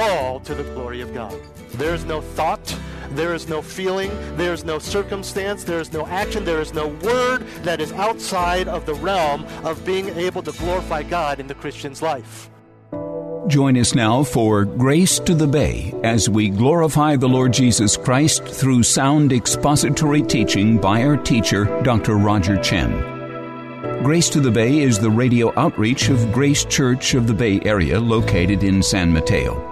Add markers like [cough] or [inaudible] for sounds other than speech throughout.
all to the glory of God. There is no thought, there is no feeling, there is no circumstance, there is no action, there is no word that is outside of the realm of being able to glorify God in the Christian's life. Join us now for Grace to the Bay as we glorify the Lord Jesus Christ through sound expository teaching by our teacher, Dr. Roger Chen. Grace to the Bay is the radio outreach of Grace Church of the Bay Area located in San Mateo.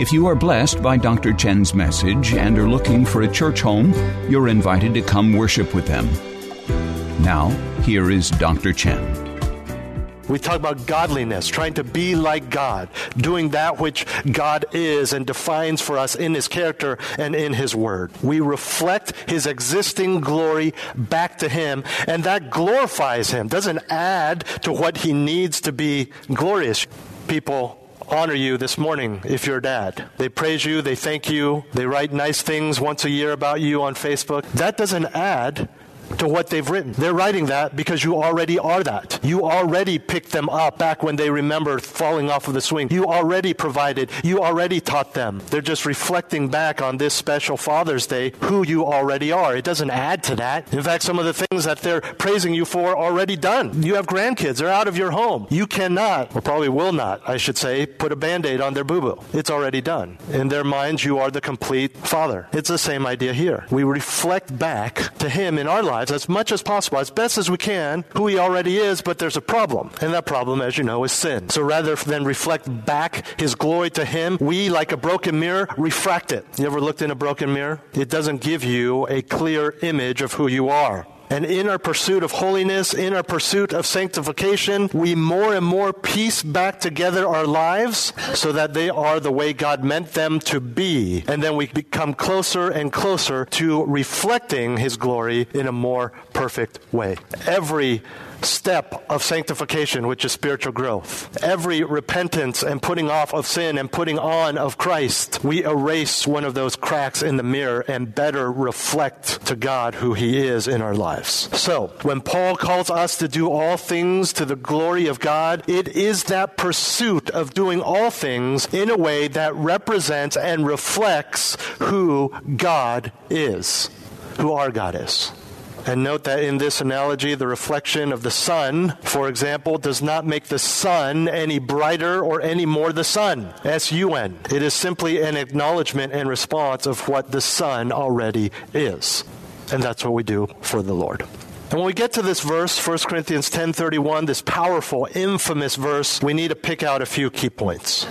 If you are blessed by Dr. Chen's message and are looking for a church home, you're invited to come worship with them. Now, here is Dr. Chen. We talk about godliness, trying to be like God, doing that which God is and defines for us in His character and in His Word. We reflect His existing glory back to Him, and that glorifies Him, doesn't add to what He needs to be glorious. People honor you this morning if you're a dad. They praise you, they thank you, they write nice things once a year about you on Facebook. That doesn't add to what they've written. They're writing that because you already are that. You already picked them up back when they remember falling off of the swing. You already provided. You already taught them. They're just reflecting back on this special Father's Day who you already are. It doesn't add to that. In fact, some of the things that they're praising you for are already done. You have grandkids. They're out of your home. You cannot, or probably will not, I should say, put a band-aid on their boo-boo. It's already done. In their minds, you are the complete Father. It's the same idea here. We reflect back to Him in our lives as much as possible, as best as we can, who He already is, but there's a problem. And that problem, as you know, is sin. So rather than reflect back His glory to Him, we, like a broken mirror, refract it. You ever looked in a broken mirror? It doesn't give you a clear image of who you are. And in our pursuit of holiness, in our pursuit of sanctification, we more and more piece back together our lives so that they are the way God meant them to be. And then we become closer and closer to reflecting His glory in a more perfect way. Every step of sanctification, which is spiritual growth. Every repentance and putting off of sin and putting on of Christ, we erase one of those cracks in the mirror and better reflect to God who He is in our lives. So, when Paul calls us to do all things to the glory of God, it is that pursuit of doing all things in a way that represents and reflects who God is, who our God is. And note that in this analogy, the reflection of the sun, for example, does not make the sun any brighter or any more the sun. S U N. It is simply an acknowledgement and response of what the sun already is. And that's what we do for the Lord. And when we get to this verse, 1 Corinthians 10:31, this powerful, infamous verse, we need to pick out a few key points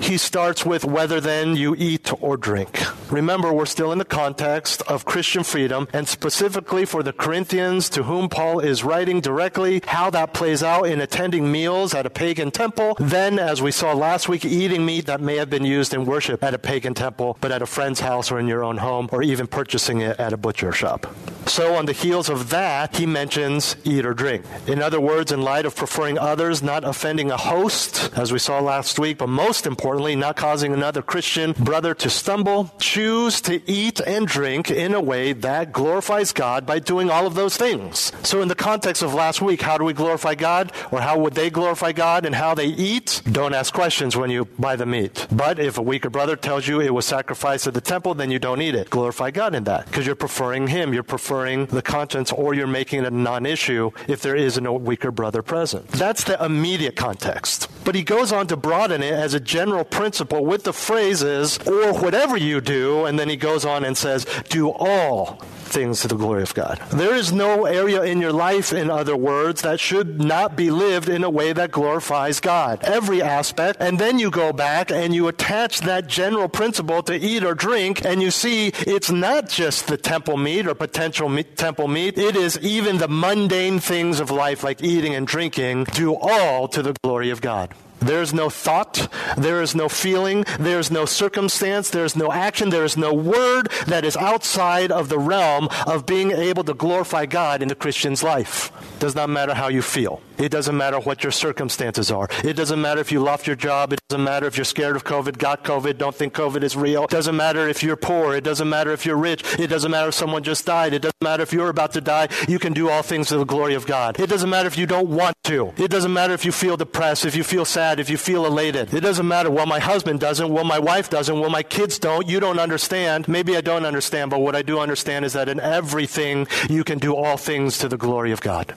he starts with whether then you eat or drink. Remember, we're still in the context of Christian freedom, and specifically for the Corinthians to whom Paul is writing directly, how that plays out in attending meals at a pagan temple. Then, as we saw last week, eating meat that may have been used in worship at a pagan temple, but at a friend's house or in your own home, or even purchasing it at a butcher shop. So, on the heels of that, he mentions eat or drink. In other words, in light of preferring others, not offending a host, as we saw last week, but most importantly, not causing another Christian brother to stumble, choose to eat and drink in a way that glorifies God by doing all of those things. So, in the context of last week, how do we glorify God? Or how would they glorify God and how they eat? Don't ask questions when you buy the meat. But if a weaker brother tells you it was sacrificed at the temple, then you don't eat it. Glorify God in that because you're preferring Him. You're preferring the conscience or you're making it a non issue if there is a weaker brother present. That's the immediate context. But he goes on to broaden it as a general principle with the phrases, or whatever you do, and then he goes on and says, do all things to the glory of God. There is no area in your life, in other words, that should not be lived in a way that glorifies God. Every aspect. And then you go back and you attach that general principle to eat or drink, and you see it's not just the temple meat or potential meat, temple meat, it is even the mundane things of life like eating and drinking, do all to the glory of God. There is no thought, there is no feeling, there is no circumstance, there is no action, there is no word that is outside of the realm of being able to glorify God in the Christian's life. Does not matter how you feel. It doesn't matter what your circumstances are. It doesn't matter if you lost your job. It doesn't matter if you're scared of COVID, got COVID, don't think COVID is real. It doesn't matter if you're poor. It doesn't matter if you're rich. It doesn't matter if someone just died. It doesn't matter if you're about to die. You can do all things to the glory of God. It doesn't matter if you don't want to. It doesn't matter if you feel depressed, if you feel sad, if you feel elated. It doesn't matter. Well, my husband doesn't. Well, my wife doesn't. Well, my kids don't. You don't understand. Maybe I don't understand, but what I do understand is that in everything you can do all things to the glory of God.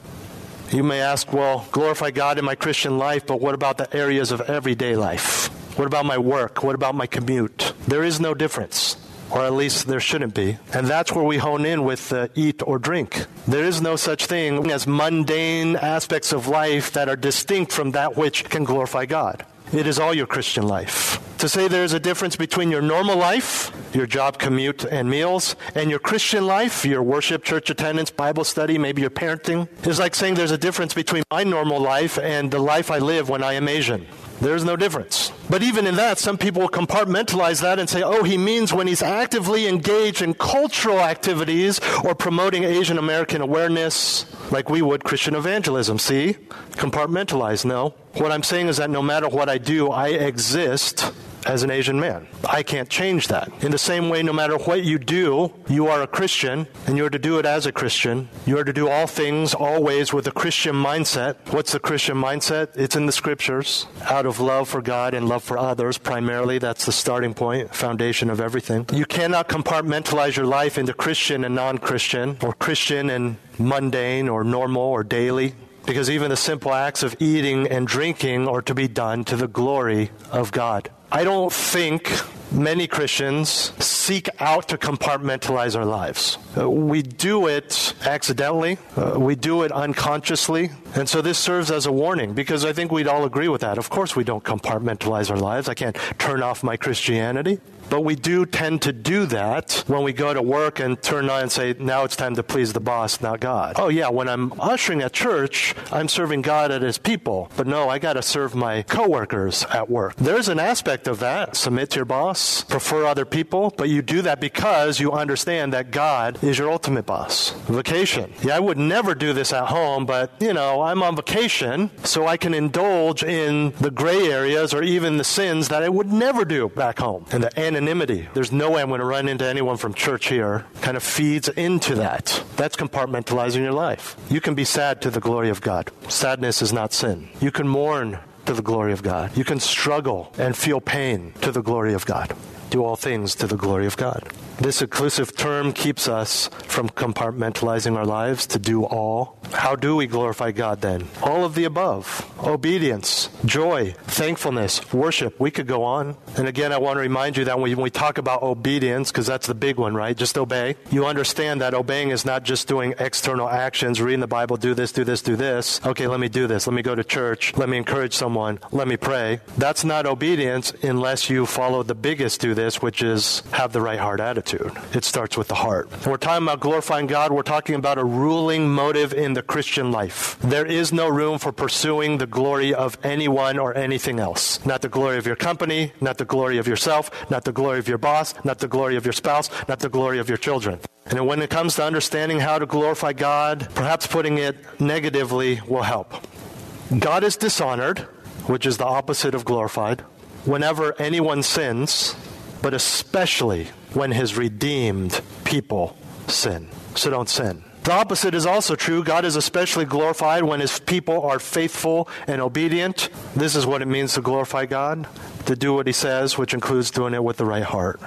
You may ask, well, glorify God in my Christian life, but what about the areas of everyday life? What about my work? What about my commute? There is no difference or at least there shouldn't be. And that's where we hone in with uh, eat or drink. There is no such thing as mundane aspects of life that are distinct from that which can glorify God. It is all your Christian life. To say there's a difference between your normal life, your job, commute, and meals, and your Christian life, your worship, church attendance, Bible study, maybe your parenting, is like saying there's a difference between my normal life and the life I live when I am Asian. There's no difference. But even in that, some people will compartmentalize that and say, oh, he means when he's actively engaged in cultural activities or promoting Asian American awareness, like we would Christian evangelism. See? Compartmentalize. No. What I'm saying is that no matter what I do, I exist as an Asian man. I can't change that. In the same way, no matter what you do, you are a Christian, and you are to do it as a Christian. You are to do all things always with a Christian mindset. What's the Christian mindset? It's in the scriptures. Out of love for God and love for others, primarily. That's the starting point, foundation of everything. You cannot compartmentalize your life into Christian and non Christian, or Christian and mundane, or normal, or daily because even the simple acts of eating and drinking are to be done to the glory of God. I don't think many Christians seek out to compartmentalize our lives. Uh, we do it accidentally, uh, we do it unconsciously, and so this serves as a warning because I think we'd all agree with that. Of course, we don't compartmentalize our lives. I can't turn off my Christianity. But we do tend to do that when we go to work and turn on and say, now it's time to please the boss, not God. Oh, yeah, when I'm ushering at church, I'm serving God and His people. But no, I got to serve my coworkers at work. There's an aspect of that. Submit to your boss, prefer other people, but you do that because you understand that God is your ultimate boss. Vacation. Yeah, I would never do this at home, but, you know, I'm on vacation, so I can indulge in the gray areas or even the sins that I would never do back home. And the anonymity. There's no way I'm going to run into anyone from church here. Kind of feeds into that. That's compartmentalizing your life. You can be sad to the glory of God. Sadness is not sin. You can mourn to the glory of God. You can struggle and feel pain to the glory of God. Do all things to the glory of God. This inclusive term keeps us from compartmentalizing our lives to do all. How do we glorify God then? All of the above obedience, joy, thankfulness, worship. We could go on. And again, I want to remind you that when we talk about obedience, because that's the big one, right? Just obey. You understand that obeying is not just doing external actions, reading the Bible, do this, do this, do this. Okay, let me do this. Let me go to church. Let me encourage someone. Let me pray. That's not obedience unless you follow the biggest do this, which is have the right heart attitude attitude. It starts with the heart. We're talking about glorifying God, we're talking about a ruling motive in the Christian life. There is no room for pursuing the glory of anyone or anything else. Not the glory of your company, not the glory of yourself, not the glory of your boss, not the glory of your spouse, not the glory of your children. And when it comes to understanding how to glorify God, perhaps putting it negatively will help. God is dishonored, which is the opposite of glorified, whenever anyone sins, but especially when his redeemed people sin. So don't sin. The opposite is also true. God is especially glorified when his people are faithful and obedient. This is what it means to glorify God to do what he says, which includes doing it with the right heart.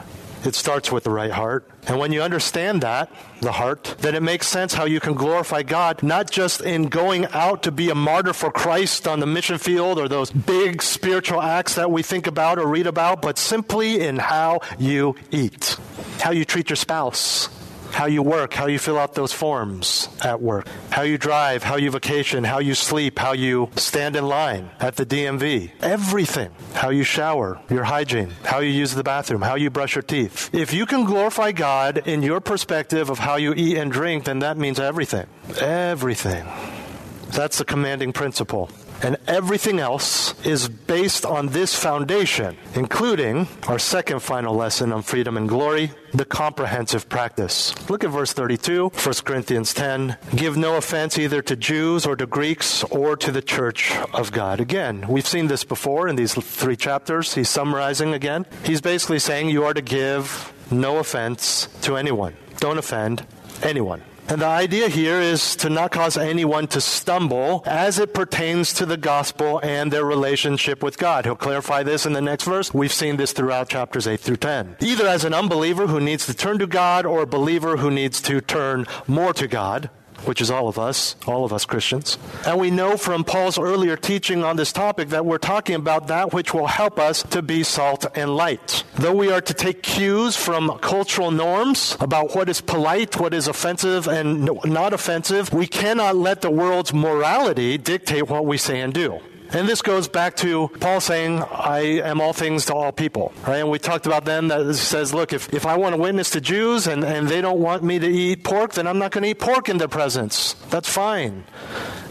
It starts with the right heart. And when you understand that, the heart, then it makes sense how you can glorify God, not just in going out to be a martyr for Christ on the mission field or those big spiritual acts that we think about or read about, but simply in how you eat, how you treat your spouse, how you work, how you fill out those forms at work, how you drive, how you vacation, how you sleep, how you stand in line at the DMV. Everything. How you shower, your hygiene, how you use the bathroom, how you brush your teeth. If you can glorify God in your perspective of how you eat and drink, then that means everything. Everything. That's the commanding principle. And everything else is based on this foundation, including our second final lesson on freedom and glory, the comprehensive practice. Look at verse 32, 1 Corinthians 10. Give no offense either to Jews or to Greeks or to the church of God. Again, we've seen this before in these three chapters. He's summarizing again. He's basically saying you are to give no offense to anyone. Don't offend anyone. And the idea here is to not cause anyone to stumble as it pertains to the gospel and their relationship with God. He'll clarify this in the next verse. We've seen this throughout chapters 8 through 10. Either as an unbeliever who needs to turn to God or a believer who needs to turn more to God which is all of us, all of us Christians. And we know from Paul's earlier teaching on this topic that we're talking about that which will help us to be salt and light. Though we are to take cues from cultural norms about what is polite, what is offensive and not offensive, we cannot let the world's morality dictate what we say and do. And this goes back to Paul saying, I am all things to all people. Right? And we talked about then that says, look, if, if I want to witness to Jews and, and they don't want me to eat pork, then I'm not going to eat pork in their presence. That's fine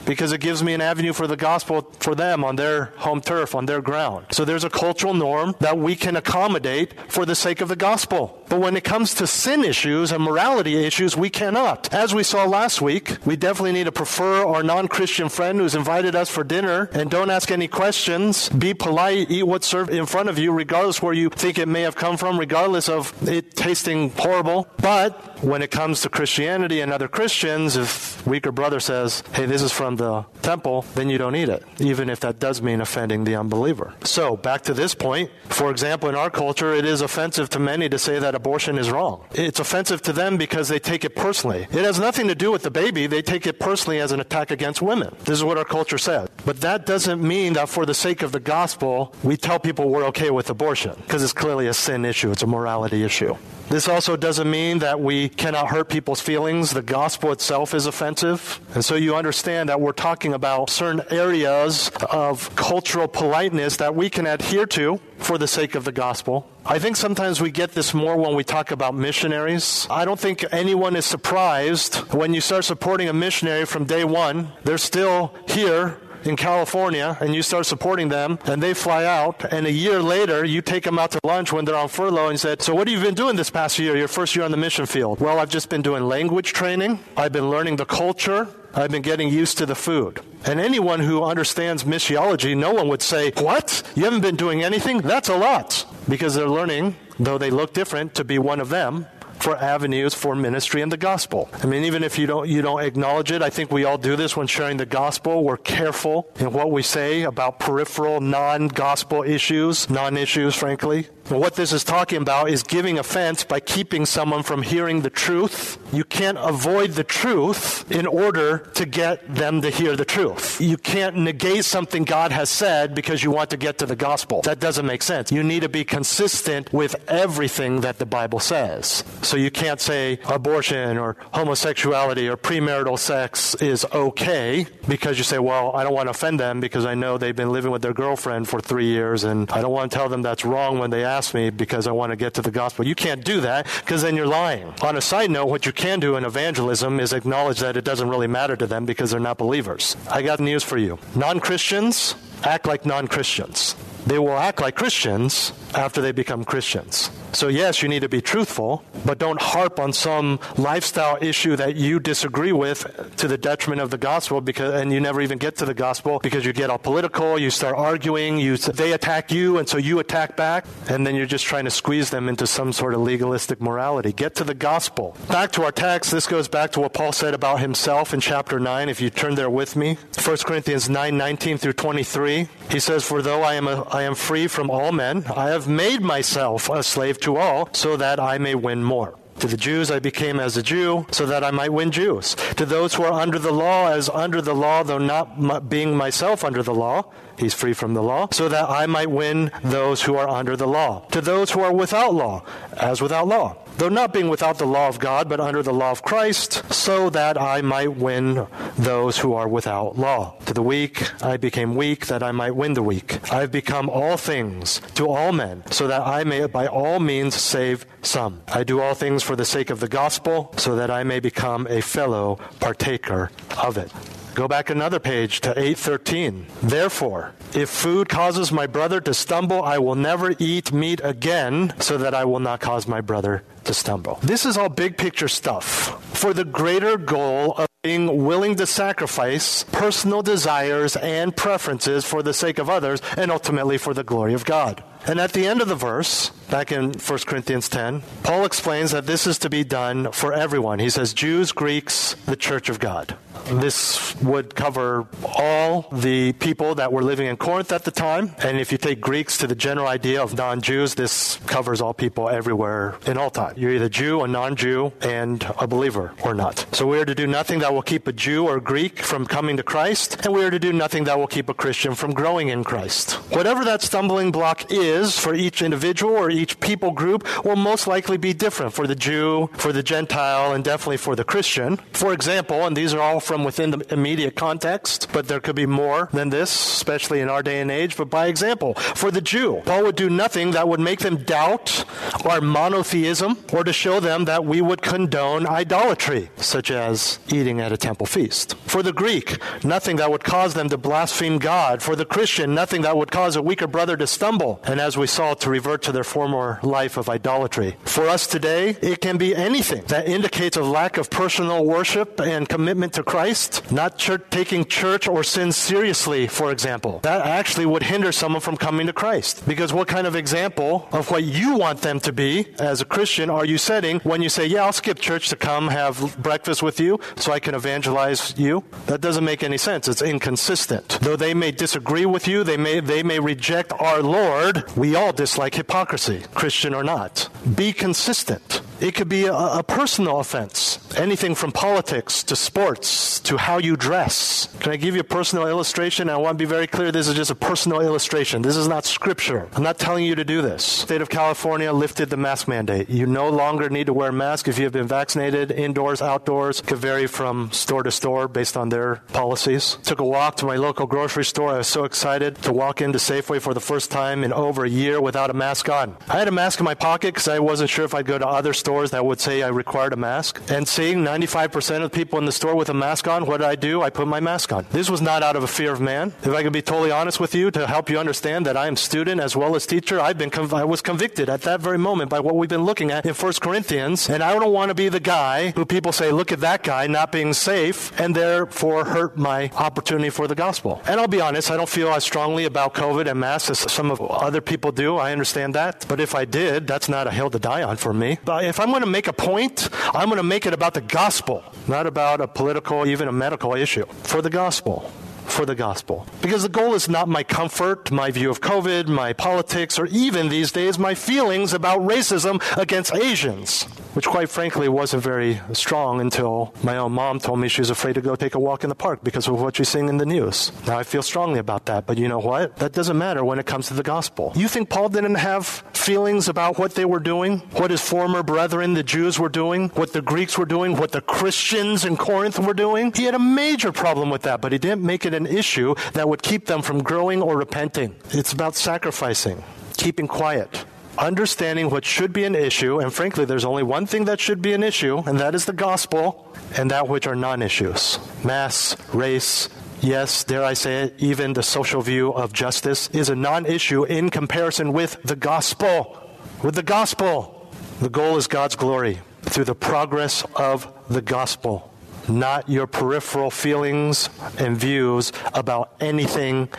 because it gives me an avenue for the gospel for them on their home turf, on their ground. So there's a cultural norm that we can accommodate for the sake of the gospel. But when it comes to sin issues and morality issues, we cannot. As we saw last week, we definitely need to prefer our non Christian friend who's invited us for dinner and don't ask any questions. Be polite, eat what's served in front of you, regardless where you think it may have come from, regardless of it tasting horrible. But when it comes to Christianity and other Christians, if weaker brother says, hey, this is from the temple, then you don't eat it, even if that does mean offending the unbeliever. So, back to this point, for example, in our culture, it is offensive to many to say that abortion is wrong. It's offensive to them because they take it personally. It has nothing to do with the baby, they take it personally as an attack against women. This is what our culture says. But that doesn't mean that for the sake of the gospel, we tell people we're okay with abortion, because it's clearly a sin issue, it's a morality issue. This also doesn't mean that we cannot hurt people's feelings. The gospel itself is offensive. And so you understand that we're talking about certain areas of cultural politeness that we can adhere to for the sake of the gospel. I think sometimes we get this more when we talk about missionaries. I don't think anyone is surprised when you start supporting a missionary from day one. They're still here in California and you start supporting them and they fly out and a year later you take them out to lunch when they're on furlough and said, so what have you been doing this past year, your first year on the mission field? Well, I've just been doing language training. I've been learning the culture. I've been getting used to the food. And anyone who understands missiology, no one would say, What? You haven't been doing anything? That's a lot. Because they're learning, though they look different, to be one of them for avenues for ministry and the gospel. I mean, even if you don't you don't acknowledge it, I think we all do this when sharing the gospel. We're careful in what we say about peripheral, non-gospel issues, non-issues, frankly. What this is talking about is giving offense by keeping someone from hearing the truth. You can't avoid the truth in order to get them to hear the truth. You can't negate something God has said because you want to get to the gospel. That doesn't make sense. You need to be consistent with everything that the Bible says. So you can't say abortion or homosexuality or premarital sex is okay because you say, well, I don't want to offend them because I know they've been living with their girlfriend for three years and I don't want to tell them that's wrong when they ask me because I want to get to the gospel. You can't do that because then you're lying. On a side note, what you can do in evangelism is acknowledge that it doesn't really matter to them because they're not believers. I got news for you. Non Christians act like non Christians. They will act like Christians after they become Christians. So, yes, you need to be truthful, but don't harp on some lifestyle issue that you disagree with to the detriment of the gospel because, and you never even get to the gospel because you get all political, you start arguing, you, they attack you, and so you attack back, and then you're just trying to squeeze them into some sort of legalistic morality. Get to the gospel. Back to our text, this goes back to what Paul said about himself in chapter 9, if you turn there with me. 1 Corinthians 9 19 through 23. He says, For though I am, a, I am free from all men, I have made myself a slave to all, so that I may win more. To the Jews I became as a Jew, so that I might win Jews. To those who are under the law, as under the law, though not being myself under the law, he's free from the law, so that I might win those who are under the law. To those who are without law, as without law though not being without the law of God, but under the law of Christ, so that I might win those who are without law. To the weak I became weak, that I might win the weak. I have become all things to all men, so that I may by all means save some. I do all things for the sake of the gospel, so that I may become a fellow partaker of it. Go back another page to 813. Therefore, if food causes my brother to stumble, I will never eat meat again, so that I will not cause my brother to stumble. This is all big picture stuff for the greater goal of being willing to sacrifice personal desires and preferences for the sake of others and ultimately for the glory of God. And at the end of the verse, back in 1 Corinthians 10, Paul explains that this is to be done for everyone. He says, Jews, Greeks, the church of God. This would cover all the people that were living in Corinth at the time. And if you take Greeks to the general idea of non Jews, this covers all people everywhere in all time. You're either Jew, a non Jew, and a believer or not. So we are to do nothing that will keep a Jew or Greek from coming to Christ, and we are to do nothing that will keep a Christian from growing in Christ. Whatever that stumbling block is for each individual or each people group will most likely be different for the Jew, for the Gentile, and definitely for the Christian. For example, and these are all from within the immediate context, but there could be more than this, especially in our day and age. But by example, for the Jew, Paul would do nothing that would make them doubt our monotheism or to show them that we would condone idolatry, such as eating at a temple feast. For the Greek, nothing that would cause them to blaspheme God. For the Christian, nothing that would cause a weaker brother to stumble, and as we saw, to revert to their former life of idolatry. For us today, it can be anything that indicates a lack of personal worship and commitment to Christ, not church, taking church or sin seriously, for example. That actually would hinder someone from coming to Christ. Because what kind of example of what you want them to be as a Christian are you setting when you say, Yeah, I'll skip church to come have breakfast with you so I can evangelize you? That doesn't make any sense. It's inconsistent. Though they may disagree with you, they may, they may reject our Lord, we all dislike hypocrisy, Christian or not. Be consistent. It could be a, a, personal offense. Anything from politics to sports to how you dress. Can I give you a personal illustration? I want to be very clear this is just a personal illustration. This is not scripture. I'm not telling you to do this. State of California lifted the mask mandate. You no longer need to wear a mask if you have been vaccinated, indoors, outdoors. It could vary from store to store based on their policies. Took a walk to my local grocery store. I was so excited to walk into Safeway for the first time in over a year without a mask on. I had a mask in my pocket because I wasn't sure if I'd go to other stores stores that would say I required a mask. And seeing 95% of people in the store with a mask on, what did I do? I put my mask on. This was not out of a fear of man. If I could be totally honest with you to help you understand that I am student as well as teacher, I've been conv- I was convicted at that very moment by what we've been looking at in 1 Corinthians. And I don't want to be the guy who people say, look at that guy not being safe and therefore hurt my opportunity for the gospel. And I'll be honest, I don't feel as strongly about COVID and masks as some of other people do. I understand that. But if I did, that's not a hill to die on for me. But if I'm going to make a point, I'm going to make it about the gospel, not about a political, even a medical issue. For the gospel for the gospel. Because the goal is not my comfort, my view of COVID, my politics, or even these days my feelings about racism against Asians, which quite frankly wasn't very strong until my own mom told me she was afraid to go take a walk in the park because of what she's seeing in the news. Now I feel strongly about that, but you know what? That doesn't matter when it comes to the gospel. You think Paul didn't have feelings about what they were doing? What his former brethren, the Jews, were doing? What the Greeks were doing? What the Christians in Corinth were doing? He had a major problem with that, but he didn't make it an issue that would keep them from growing or repenting. It's about sacrificing, keeping quiet, understanding what should be an issue, and frankly, there's only one thing that should be an issue, and that is the gospel, and that which are non issues mass, race, yes, dare I say it, even the social view of justice is a non issue in comparison with the gospel. With the gospel. The goal is God's glory through the progress of the gospel not your peripheral feelings and views about anything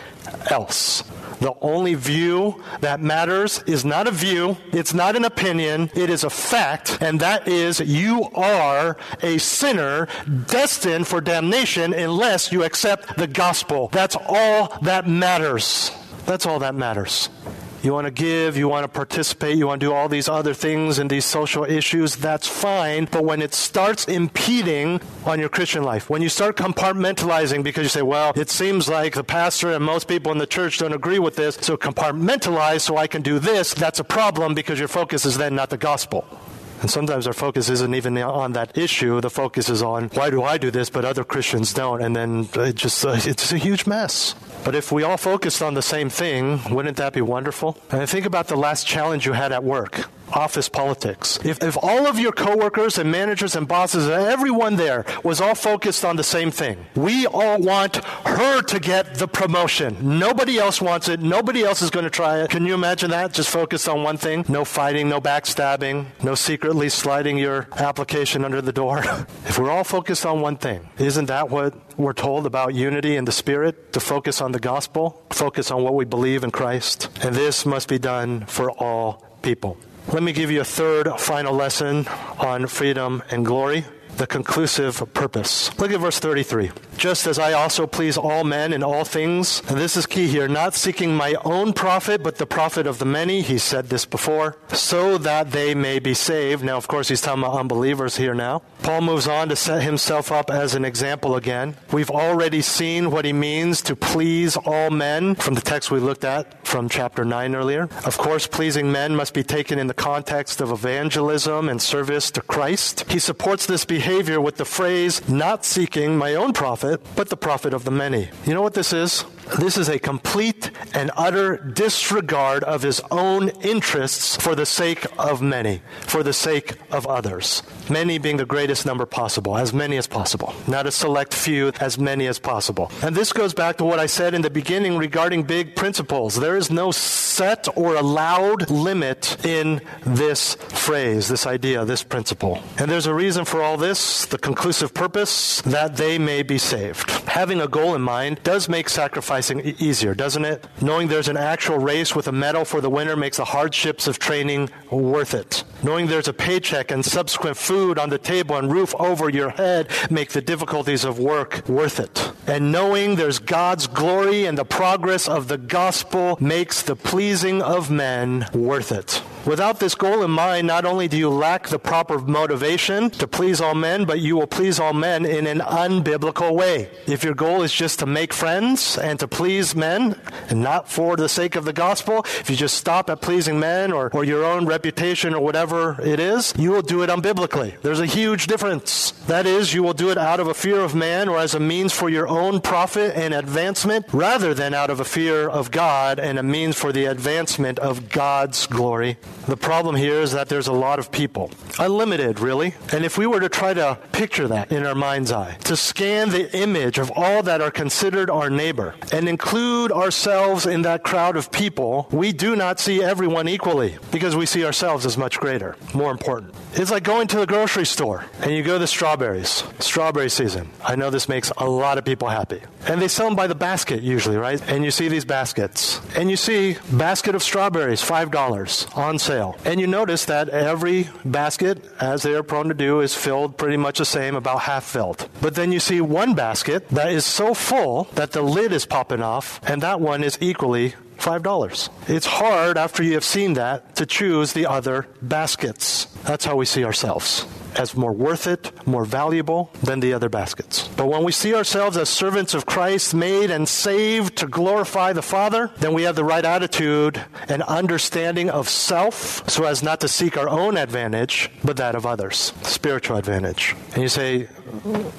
else. The only view that matters is not a view, it's not an opinion, it is a fact, and that is you are a sinner destined for damnation unless you accept the gospel. That's all that matters. That's all that matters. You want to give, you want to participate, you want to do all these other things and these social issues, that's fine. But when it starts impeding on your Christian life, when you start compartmentalizing because you say, well, it seems like the pastor and most people in the church don't agree with this, so compartmentalize so I can do this, that's a problem because your focus is then not the gospel. And sometimes our focus isn't even on that issue. The focus is on why do I do this, but other Christians don't, and then it just uh, it's a huge mess. But if we all focused on the same thing, wouldn't that be wonderful? And think about the last challenge you had at work office politics. If, if all of your coworkers and managers and bosses and everyone there was all focused on the same thing, we all want her to get the promotion. Nobody else wants it. Nobody else is going to try it. Can you imagine that? Just focused on one thing. No fighting, no backstabbing, no secretly sliding your application under the door. [laughs] if we're all focused on one thing, isn't that what we're told about unity in the Spirit? To focus on the gospel, focus on what we believe in Christ. And this must be done for all people. Let me give you a third final lesson on freedom and glory the conclusive purpose. Look at verse 33. Just as I also please all men in all things, and this is key here, not seeking my own profit, but the profit of the many, he said this before, so that they may be saved. Now, of course, he's talking about unbelievers here now. Paul moves on to set himself up as an example again. We've already seen what he means to please all men from the text we looked at from chapter 9 earlier. Of course, pleasing men must be taken in the context of evangelism and service to Christ. He supports this behavior with the phrase, not seeking my own profit, but the profit of the many. You know what this is? This is a complete and utter disregard of his own interests for the sake of many, for the sake of others. Many being the greatest number possible, as many as possible. Not a select few, as many as possible. And this goes back to what I said in the beginning regarding big principles. There is no set or allowed limit in this phrase, this idea, this principle. And there's a reason for all this, the conclusive purpose, that they may be saved. Having a goal in mind does make sacrifice sacrificing easier, doesn't it? Knowing there's an actual race with a medal for the winner makes the hardships of training worth it. Knowing there's a paycheck and subsequent food on the table and roof over your head make the difficulties of work worth it. And knowing there's God's glory and the progress of the gospel makes the pleasing of men worth it. Without this goal in mind, not only do you lack the proper motivation to please all men, but you will please all men in an unbiblical way. If your goal is just to make friends and to please men and not for the sake of the gospel, if you just stop at pleasing men or, or your own reputation or whatever it is, you will do it unbiblically. There's a huge difference. That is, you will do it out of a fear of man or as a means for your own profit and advancement rather than out of a fear of God and a means for the advancement of God's glory. The problem here is that there's a lot of people. Unlimited, really. And if we were to try to picture that in our mind's eye, to scan the image of all that are considered our neighbor and include ourselves in that crowd of people, we do not see everyone equally because we see ourselves as much greater, more important. It's like going to the grocery store and you go to strawberries, strawberry season. I know this makes a lot of people happy. And they sell them by the basket usually, right? And you see these baskets. And you see basket of strawberries, $5 on sale. And you notice that every basket, as they are prone to do, is filled pretty much the same, about half filled. But then you see one basket that is so full that the lid is popping off, and that one is equally $5. It's hard after you have seen that to choose the other baskets. That's how we see ourselves as more worth it, more valuable than the other baskets. But when we see ourselves as servants of Christ, made and saved to glorify the Father, then we have the right attitude and understanding of self so as not to seek our own advantage, but that of others, spiritual advantage. And you say,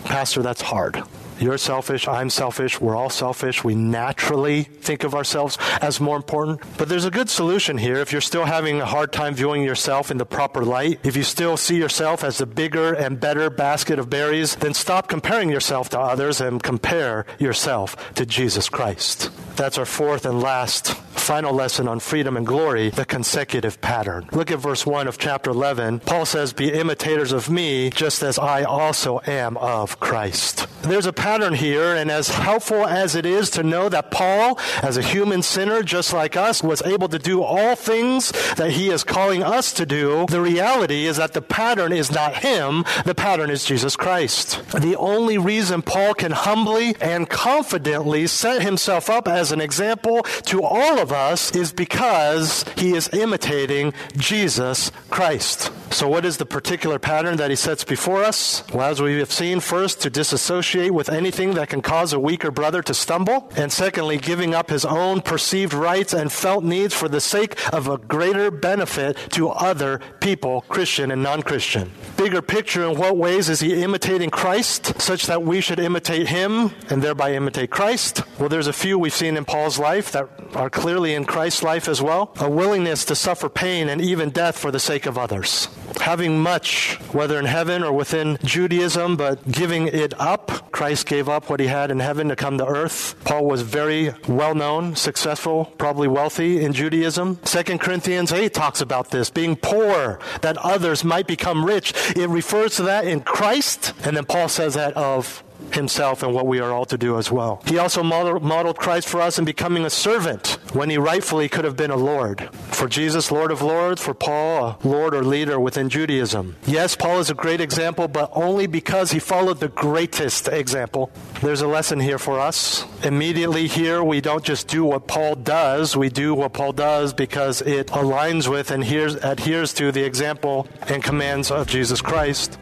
Pastor, that's hard. You're selfish. I'm selfish. We're all selfish. We naturally think of ourselves as more important. But there's a good solution here. If you're still having a hard time viewing yourself in the proper light, if you still see yourself as the bigger and better basket of berries, then stop comparing yourself to others and compare yourself to Jesus Christ. That's our fourth and last final lesson on freedom and glory, the consecutive pattern. Look at verse 1 of chapter 11. Paul says, Be imitators of me, just as I also am of Christ. there's a pattern here, and as helpful as it is to know that Paul, as a human sinner just like us, was able to do all things that he is calling us to do, the reality is that the pattern is not him, the pattern is Jesus Christ. The only reason Paul can humbly and confidently set himself up as an example to all of us is because he is imitating Jesus Christ. So, what is the particular pattern that he sets before us? Well, as we have seen, first, to disassociate with anything that can cause a weaker brother to stumble, and secondly, giving up his own perceived rights and felt needs for the sake of a greater benefit to other people, Christian and non Christian. Bigger picture, in what ways is he imitating Christ, such that we should imitate him and thereby imitate Christ? Well, there's a few we've seen in Paul's life that are clearly in Christ's life as well. A willingness to suffer pain and even death for the sake of others having much, whether in heaven or within Judaism, but giving it up. Christ gave up what he had in heaven to come to earth. Paul was very well known, successful, probably wealthy in Judaism. 2 Corinthians 8 talks about this, being poor that others might become rich. It refers to that in Christ, and then Paul says that of himself and what we are all to do as well. He also modeled Christ for us in becoming a servant when he rightfully could have been a Lord. For Jesus, Lord of Lords, for Paul, a Lord or leader within Judaism. Yes, Paul is a great example, but only because he followed the greatest example. There's a lesson here for us. Immediately here, we don't just do what Paul does, we do what Paul does because it aligns with and adheres to the example and commands of Jesus Christ.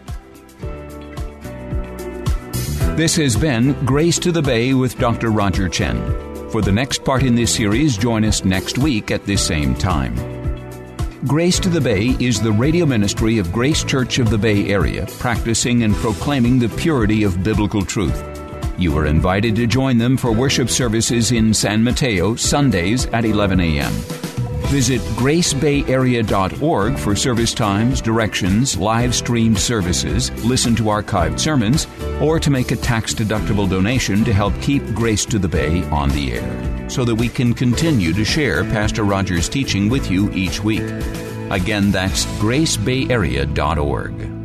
This has been Grace to the Bay with Dr. Roger Chen. For the next part in this series, join us next week at this same time. Grace to the Bay is the radio ministry of Grace Church of the Bay Area, practicing and proclaiming the purity of biblical truth. You are invited to join them for worship services in San Mateo, Sundays at 11 a.m. Visit gracebayarea.org for service times, directions, live streamed services, listen to archived sermons, or to make a tax deductible donation to help keep Grace to the Bay on the air so that we can continue to share Pastor Rogers' teaching with you each week. Again, that's gracebayarea.org.